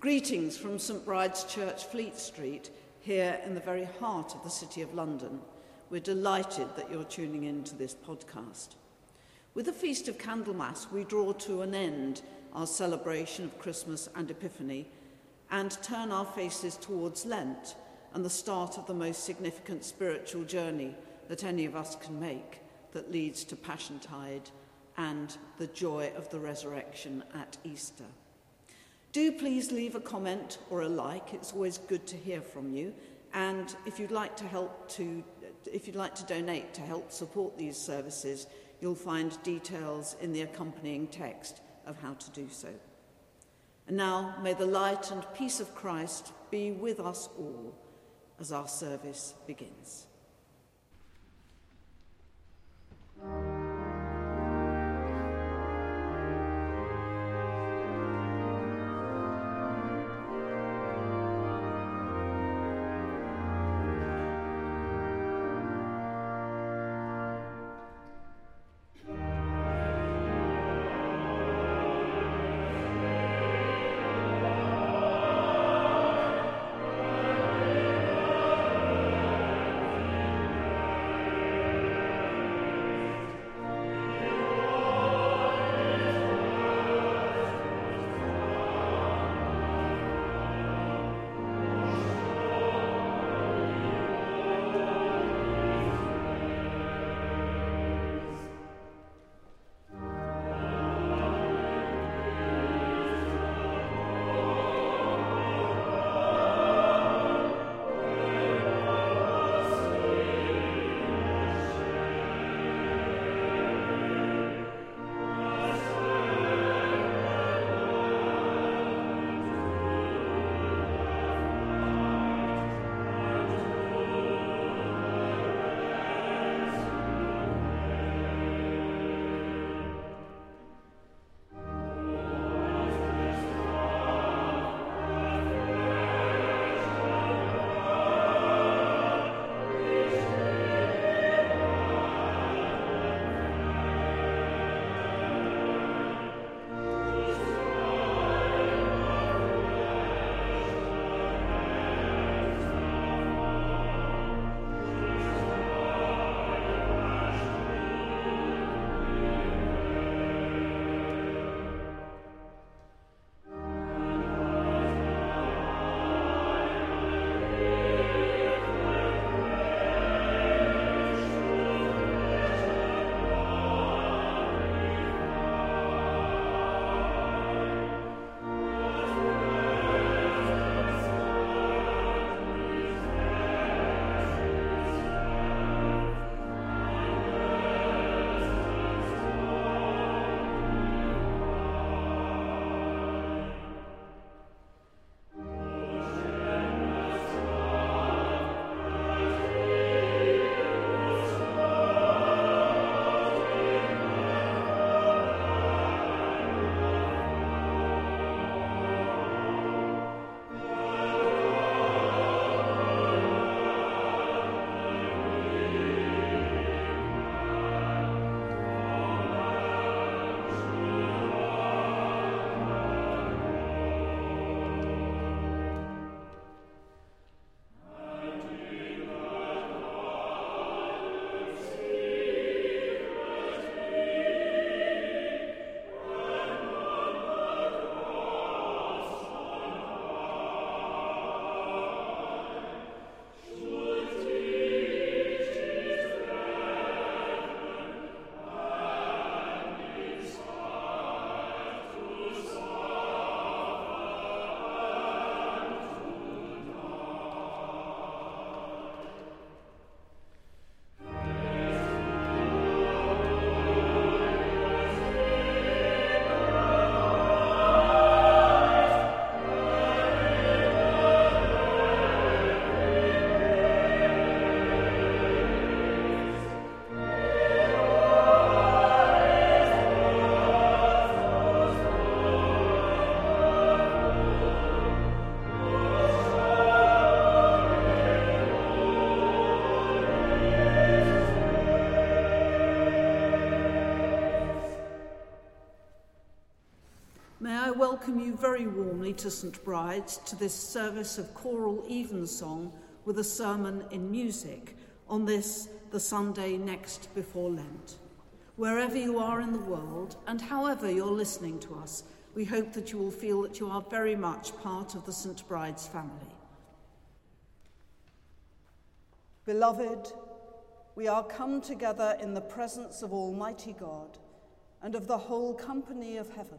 Greetings from St Bride's Church, Fleet Street, here in the very heart of the City of London. We're delighted that you're tuning in to this podcast. With the Feast of Candlemas, we draw to an end our celebration of Christmas and Epiphany and turn our faces towards Lent and the start of the most significant spiritual journey that any of us can make that leads to Passiontide and the joy of the resurrection at Easter. Do please leave a comment or a like. It's always good to hear from you. And if you'd like to help to, if you'd like to donate to help support these services, you'll find details in the accompanying text of how to do so. And now may the light and peace of Christ be with us all as our service begins. Thank you. Very warmly to St Bride's to this service of choral evensong with a sermon in music on this, the Sunday next before Lent. Wherever you are in the world and however you're listening to us, we hope that you will feel that you are very much part of the St Bride's family. Beloved, we are come together in the presence of Almighty God and of the whole company of heaven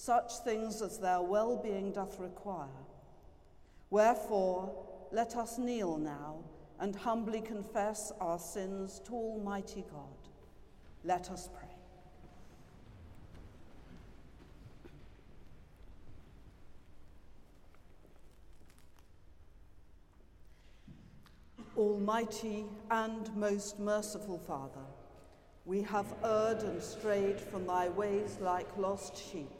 such things as their well being doth require. Wherefore, let us kneel now and humbly confess our sins to Almighty God. Let us pray. Almighty and most merciful Father, we have erred and strayed from thy ways like lost sheep.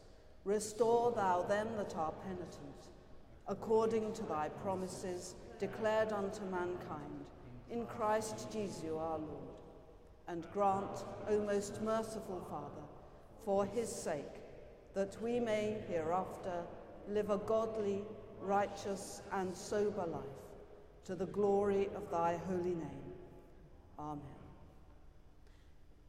Restore thou them that are penitent, according to thy promises declared unto mankind, in Christ Jesus our Lord. And grant, O most merciful Father, for his sake, that we may hereafter live a godly, righteous, and sober life, to the glory of thy holy name. Amen.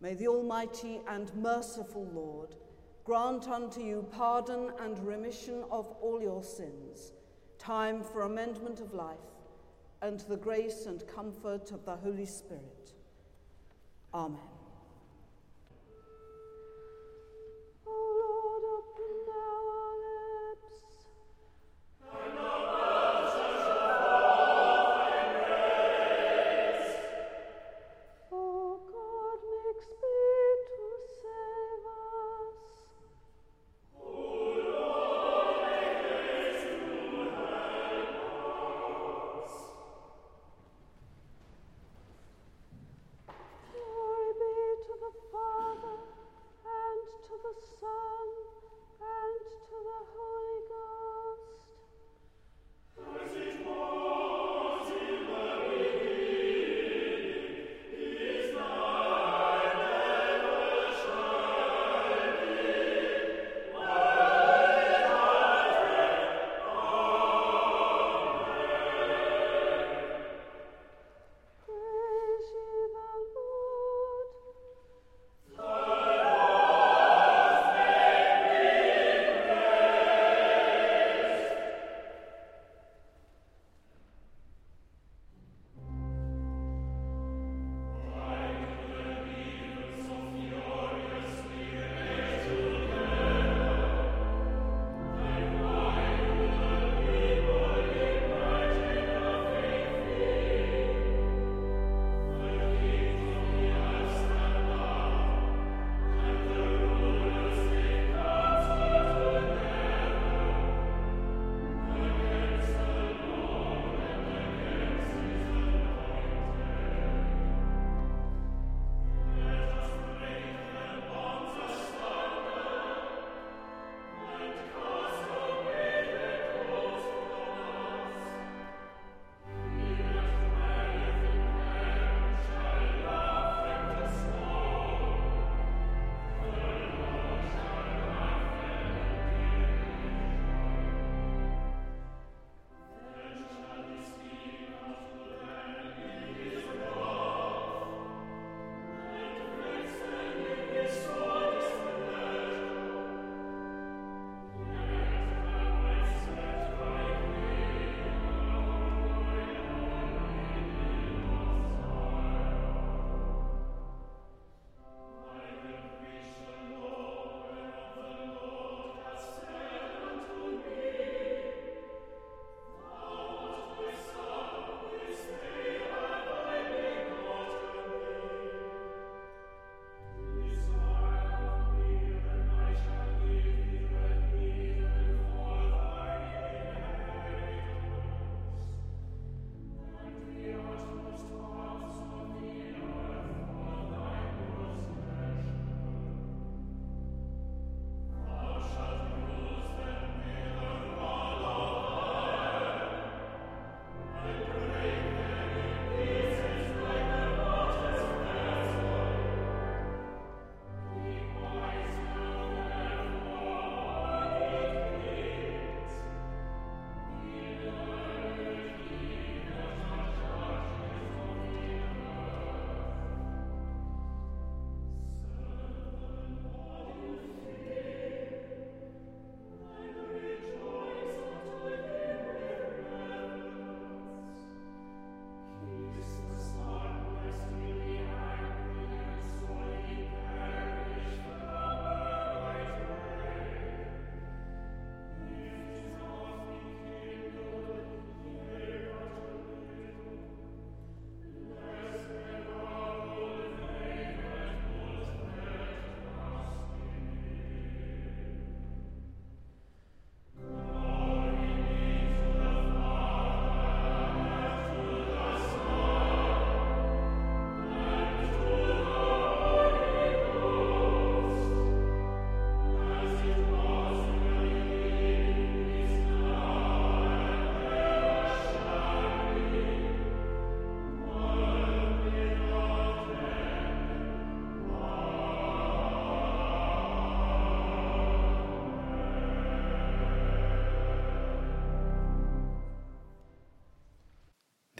May the Almighty and merciful Lord grant unto you pardon and remission of all your sins, time for amendment of life, and the grace and comfort of the Holy Spirit. Amen.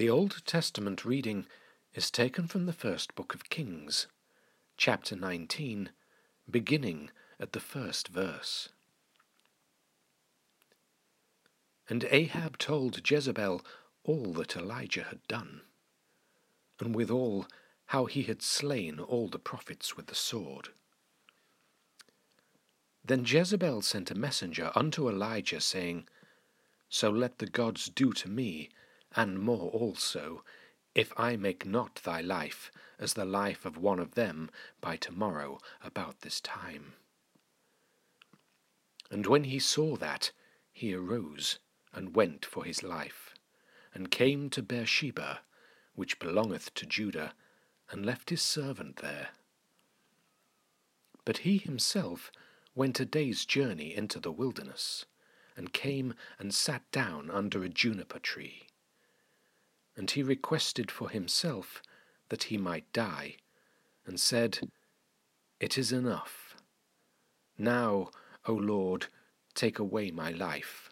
The Old Testament reading is taken from the first book of Kings, chapter 19, beginning at the first verse. And Ahab told Jezebel all that Elijah had done, and withal how he had slain all the prophets with the sword. Then Jezebel sent a messenger unto Elijah, saying, So let the gods do to me, and more also, if I make not thy life as the life of one of them by tomorrow about this time. And when he saw that, he arose and went for his life, and came to Beersheba, which belongeth to Judah, and left his servant there. But he himself went a day's journey into the wilderness, and came and sat down under a juniper tree and he requested for himself that he might die, and said, It is enough. Now, O Lord, take away my life,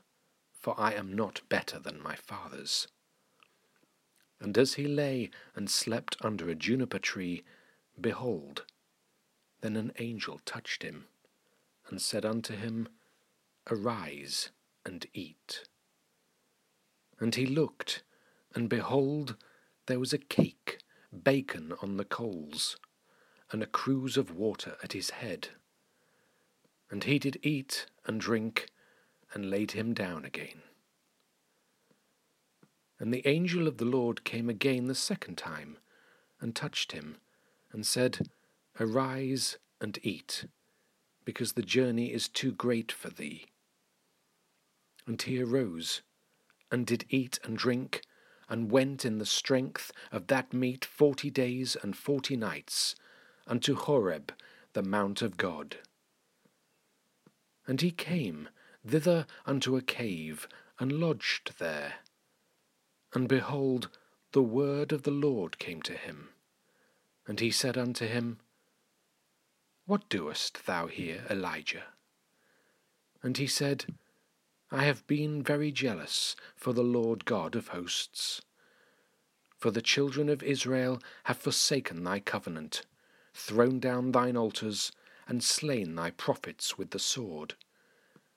for I am not better than my fathers. And as he lay and slept under a juniper tree, behold, then an angel touched him, and said unto him, Arise and eat. And he looked, and behold, there was a cake, baken on the coals, and a cruse of water at his head. And he did eat and drink, and laid him down again. And the angel of the Lord came again the second time, and touched him, and said, Arise and eat, because the journey is too great for thee. And he arose, and did eat and drink, and went in the strength of that meat forty days and forty nights unto Horeb, the mount of God. And he came thither unto a cave, and lodged there. And behold, the word of the Lord came to him. And he said unto him, What doest thou here, Elijah? And he said, I have been very jealous for the Lord God of hosts. For the children of Israel have forsaken thy covenant, thrown down thine altars, and slain thy prophets with the sword.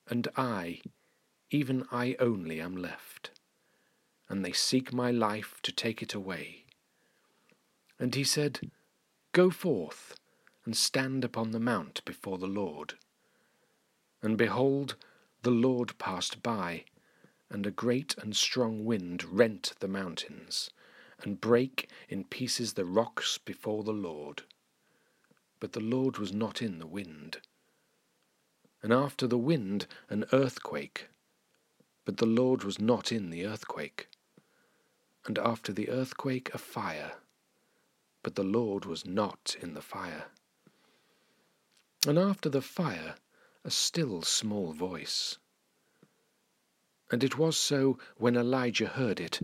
And I, even I only, am left, and they seek my life to take it away. And he said, Go forth, and stand upon the mount before the Lord. And behold, the Lord passed by, and a great and strong wind rent the mountains, and brake in pieces the rocks before the Lord. But the Lord was not in the wind. And after the wind an earthquake, but the Lord was not in the earthquake. And after the earthquake a fire, but the Lord was not in the fire. And after the fire a still small voice. And it was so when Elijah heard it,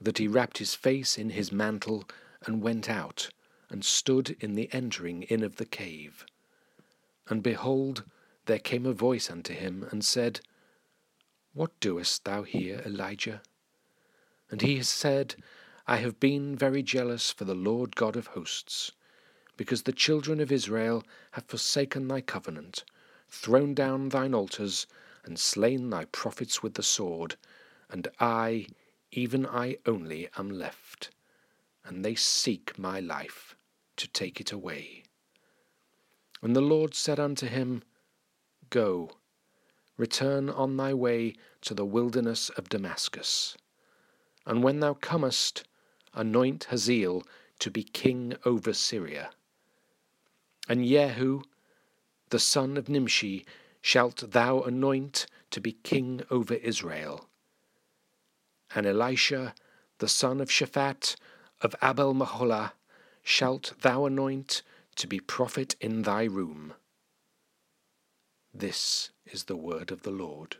that he wrapped his face in his mantle and went out, and stood in the entering in of the cave. And behold, there came a voice unto him, and said, What doest thou here, Elijah? And he said, I have been very jealous for the Lord God of hosts, because the children of Israel have forsaken thy covenant, thrown down thine altars, and slain thy prophets with the sword, and I, even I only, am left, and they seek my life to take it away. And the Lord said unto him, Go, return on thy way to the wilderness of Damascus, and when thou comest, anoint Hazael to be king over Syria. And Jehu, the son of Nimshi, shalt thou anoint to be king over Israel. And Elisha, the son of Shaphat, of Abel Meholah, shalt thou anoint to be prophet in thy room. This is the word of the Lord.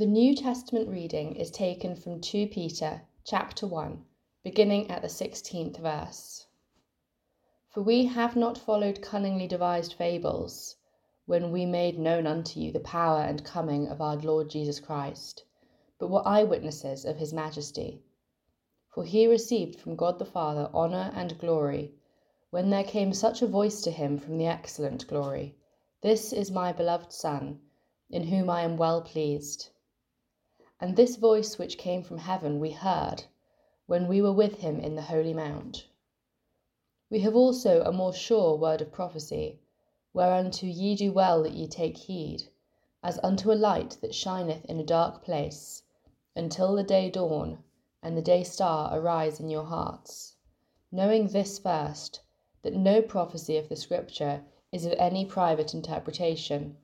The New Testament reading is taken from 2 Peter chapter 1, beginning at the 16th verse. For we have not followed cunningly devised fables, when we made known unto you the power and coming of our Lord Jesus Christ, but were eyewitnesses of his majesty. For he received from God the Father honour and glory, when there came such a voice to him from the excellent glory This is my beloved Son, in whom I am well pleased. And this voice which came from heaven we heard when we were with him in the holy mount. We have also a more sure word of prophecy, whereunto ye do well that ye take heed, as unto a light that shineth in a dark place, until the day dawn and the day star arise in your hearts, knowing this first, that no prophecy of the Scripture is of any private interpretation.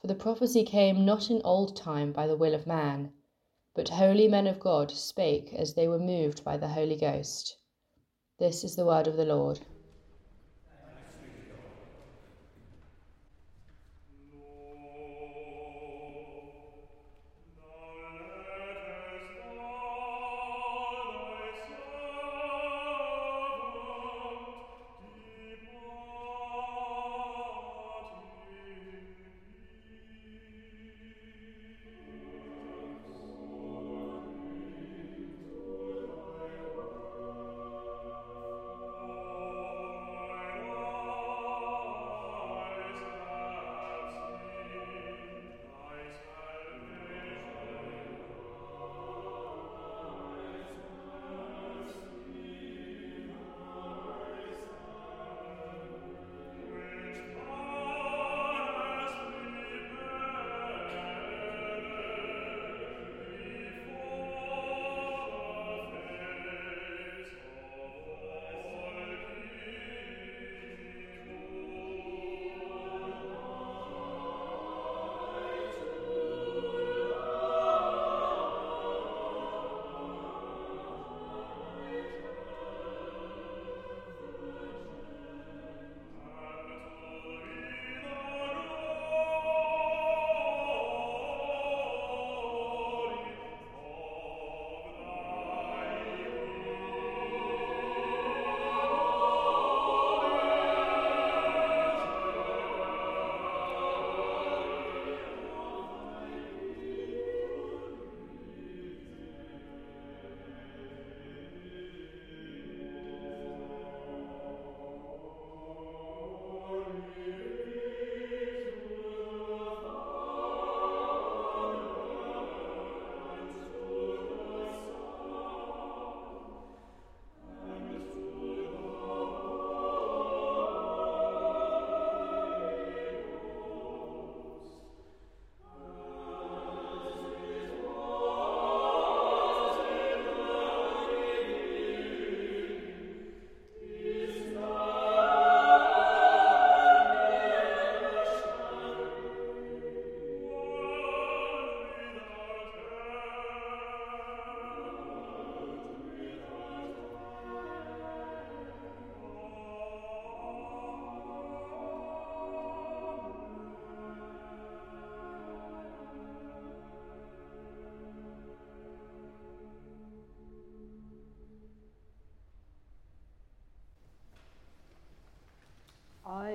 For the prophecy came not in old time by the will of man, but holy men of God spake as they were moved by the Holy Ghost. This is the word of the Lord.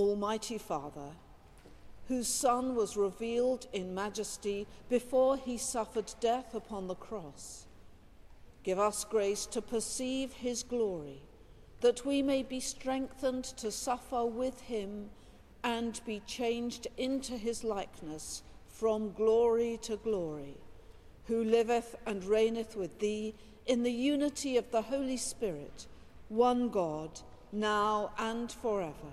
Almighty Father, whose Son was revealed in majesty before he suffered death upon the cross, give us grace to perceive his glory, that we may be strengthened to suffer with him and be changed into his likeness from glory to glory, who liveth and reigneth with thee in the unity of the Holy Spirit, one God, now and forever.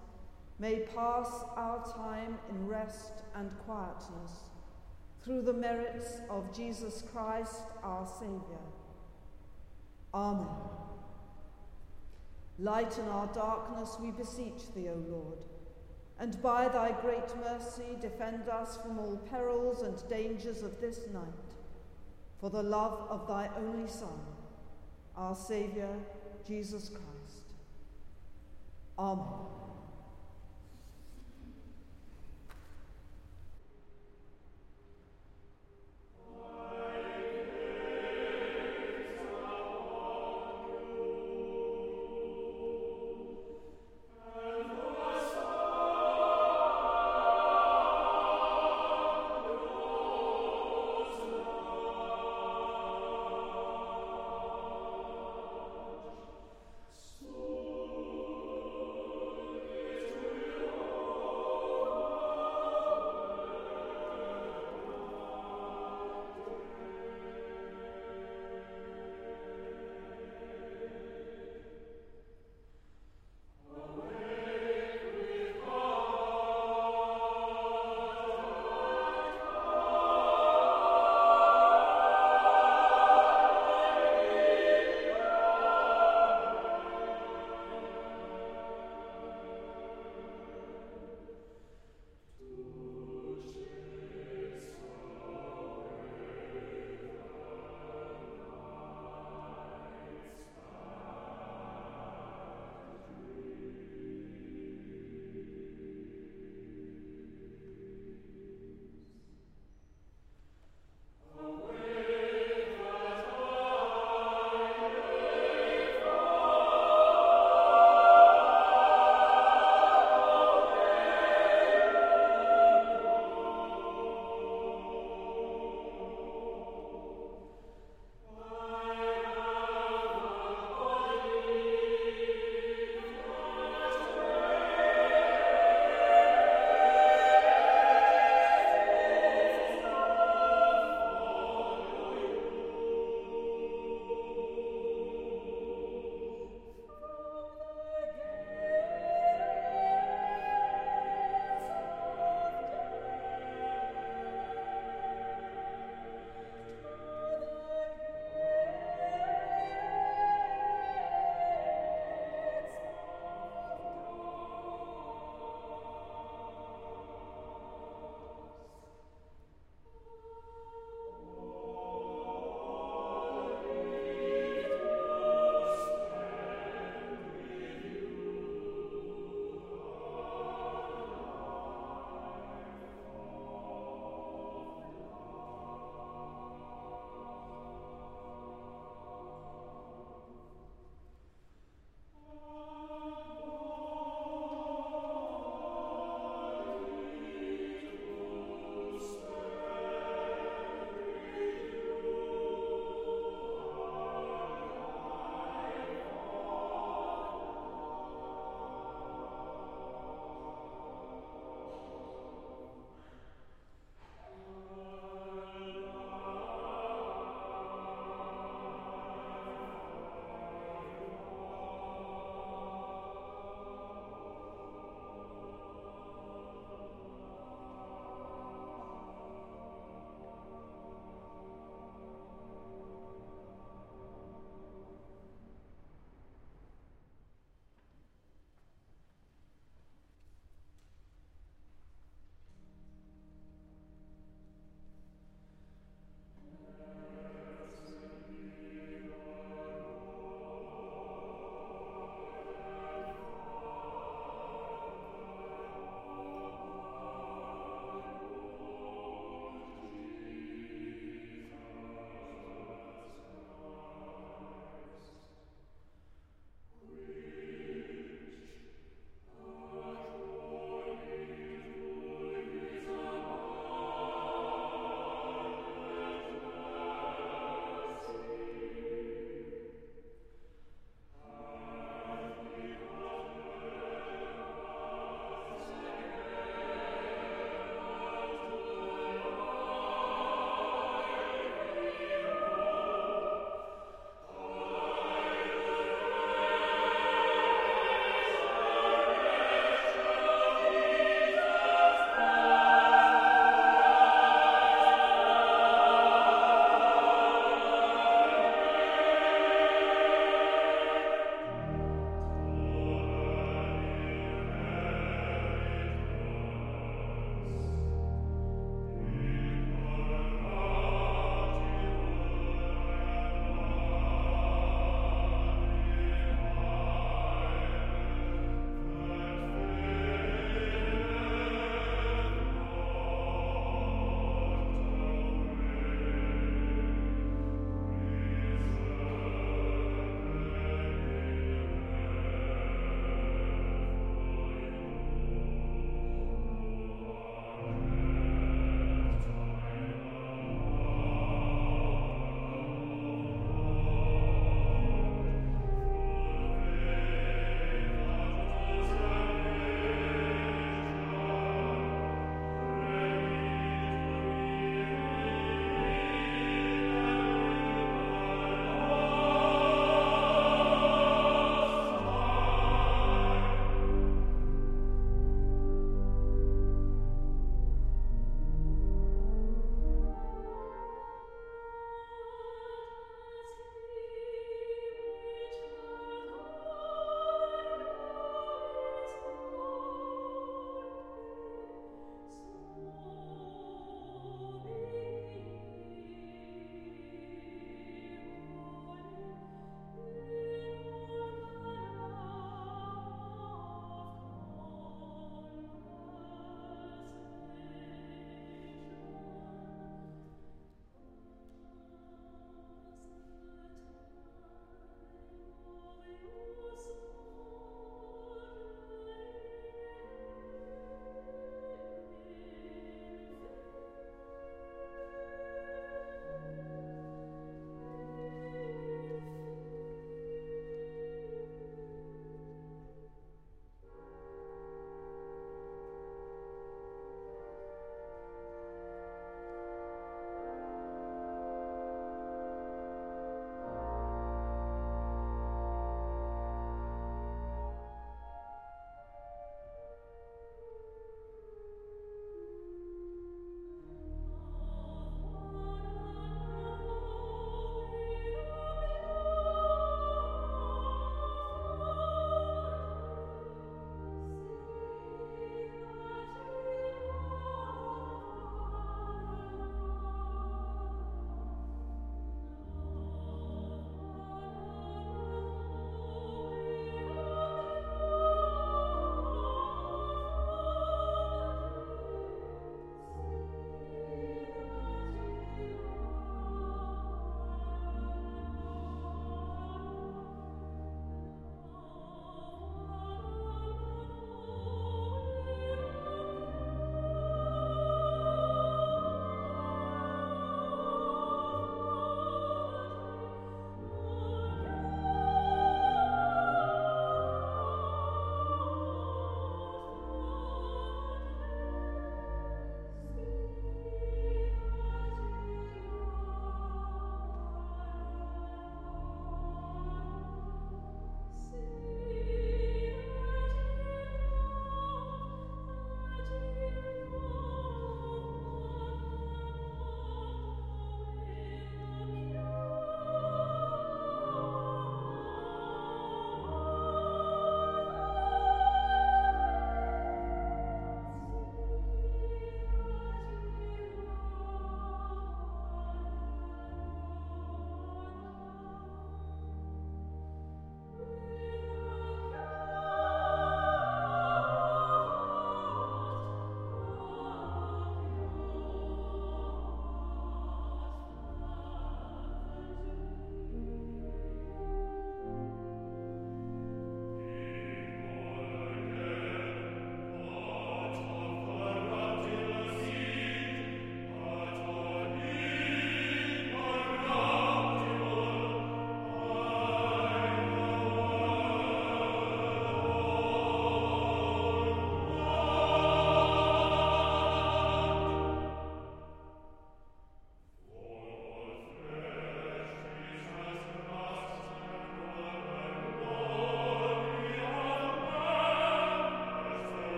may pass our time in rest and quietness through the merits of Jesus Christ our Saviour. Amen. Lighten our darkness, we beseech thee, O Lord, and by thy great mercy defend us from all perils and dangers of this night, for the love of thy only Son, our Saviour, Jesus Christ. Amen.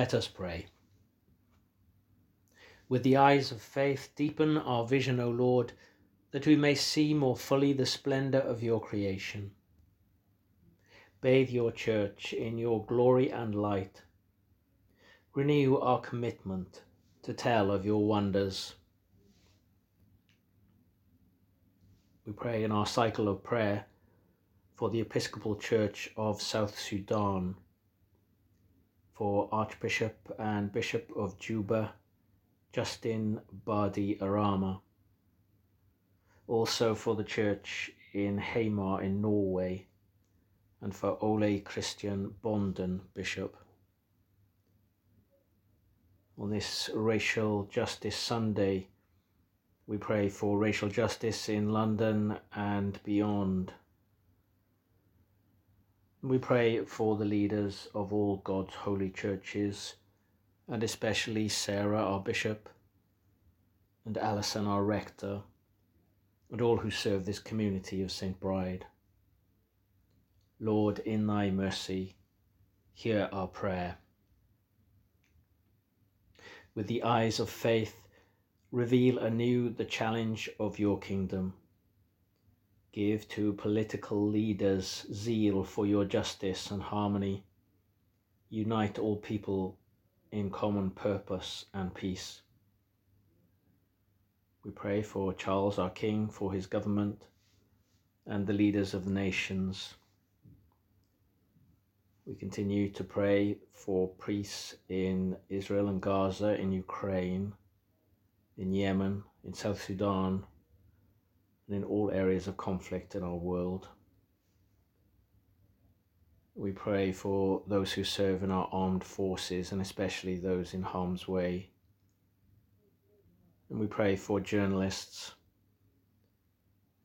Let us pray. With the eyes of faith, deepen our vision, O Lord, that we may see more fully the splendour of your creation. Bathe your church in your glory and light. Renew our commitment to tell of your wonders. We pray in our cycle of prayer for the Episcopal Church of South Sudan for Archbishop and Bishop of Juba, Justin Badi Arama. Also for the church in Hamar in Norway, and for Ole Christian Bonden, Bishop. On this Racial Justice Sunday, we pray for racial justice in London and beyond. We pray for the leaders of all God's holy churches, and especially Sarah, our bishop, and Alison, our rector, and all who serve this community of St. Bride. Lord, in thy mercy, hear our prayer. With the eyes of faith, reveal anew the challenge of your kingdom Give to political leaders zeal for your justice and harmony. Unite all people in common purpose and peace. We pray for Charles our King, for his government, and the leaders of the nations. We continue to pray for peace in Israel and Gaza, in Ukraine, in Yemen, in South Sudan, and in all areas of conflict in our world. We pray for those who serve in our armed forces and especially those in harm's way. And we pray for journalists,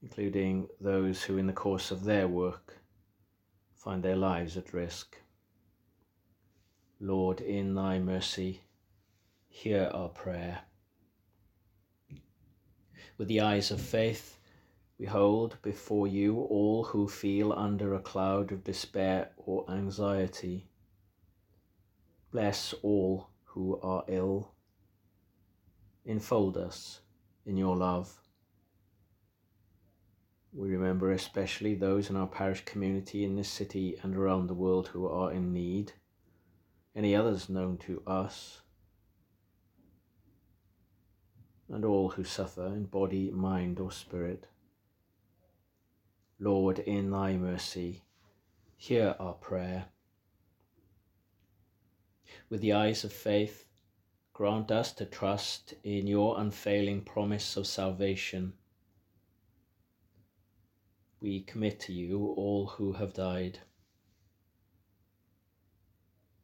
including those who, in the course of their work, find their lives at risk. Lord, in thy mercy, hear our prayer. With the eyes of faith, we hold before you all who feel under a cloud of despair or anxiety. Bless all who are ill. Enfold us in your love. We remember especially those in our parish community in this city and around the world who are in need, any others known to us, and all who suffer in body, mind, or spirit. Lord, in thy mercy, hear our prayer. With the eyes of faith, grant us to trust in your unfailing promise of salvation. We commit to you all who have died.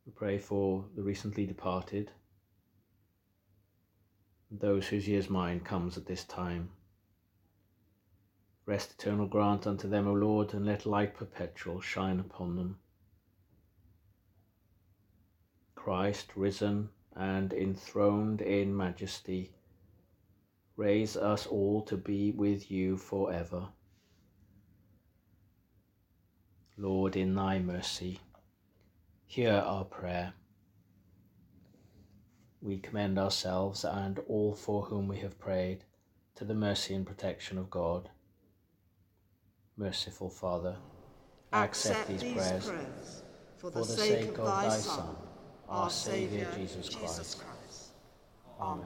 We pray for the recently departed, those whose year's mind comes at this time. Rest eternal grant unto them, O Lord, and let light perpetual shine upon them. Christ, risen and enthroned in majesty, raise us all to be with you for ever. Lord, in thy mercy, hear our prayer. We commend ourselves and all for whom we have prayed to the mercy and protection of God Merciful Father, accept, accept these, prayers, prayers for, the, for the sake, of thy Son, our Saviour Jesus Christ. Jesus Christ. Amen.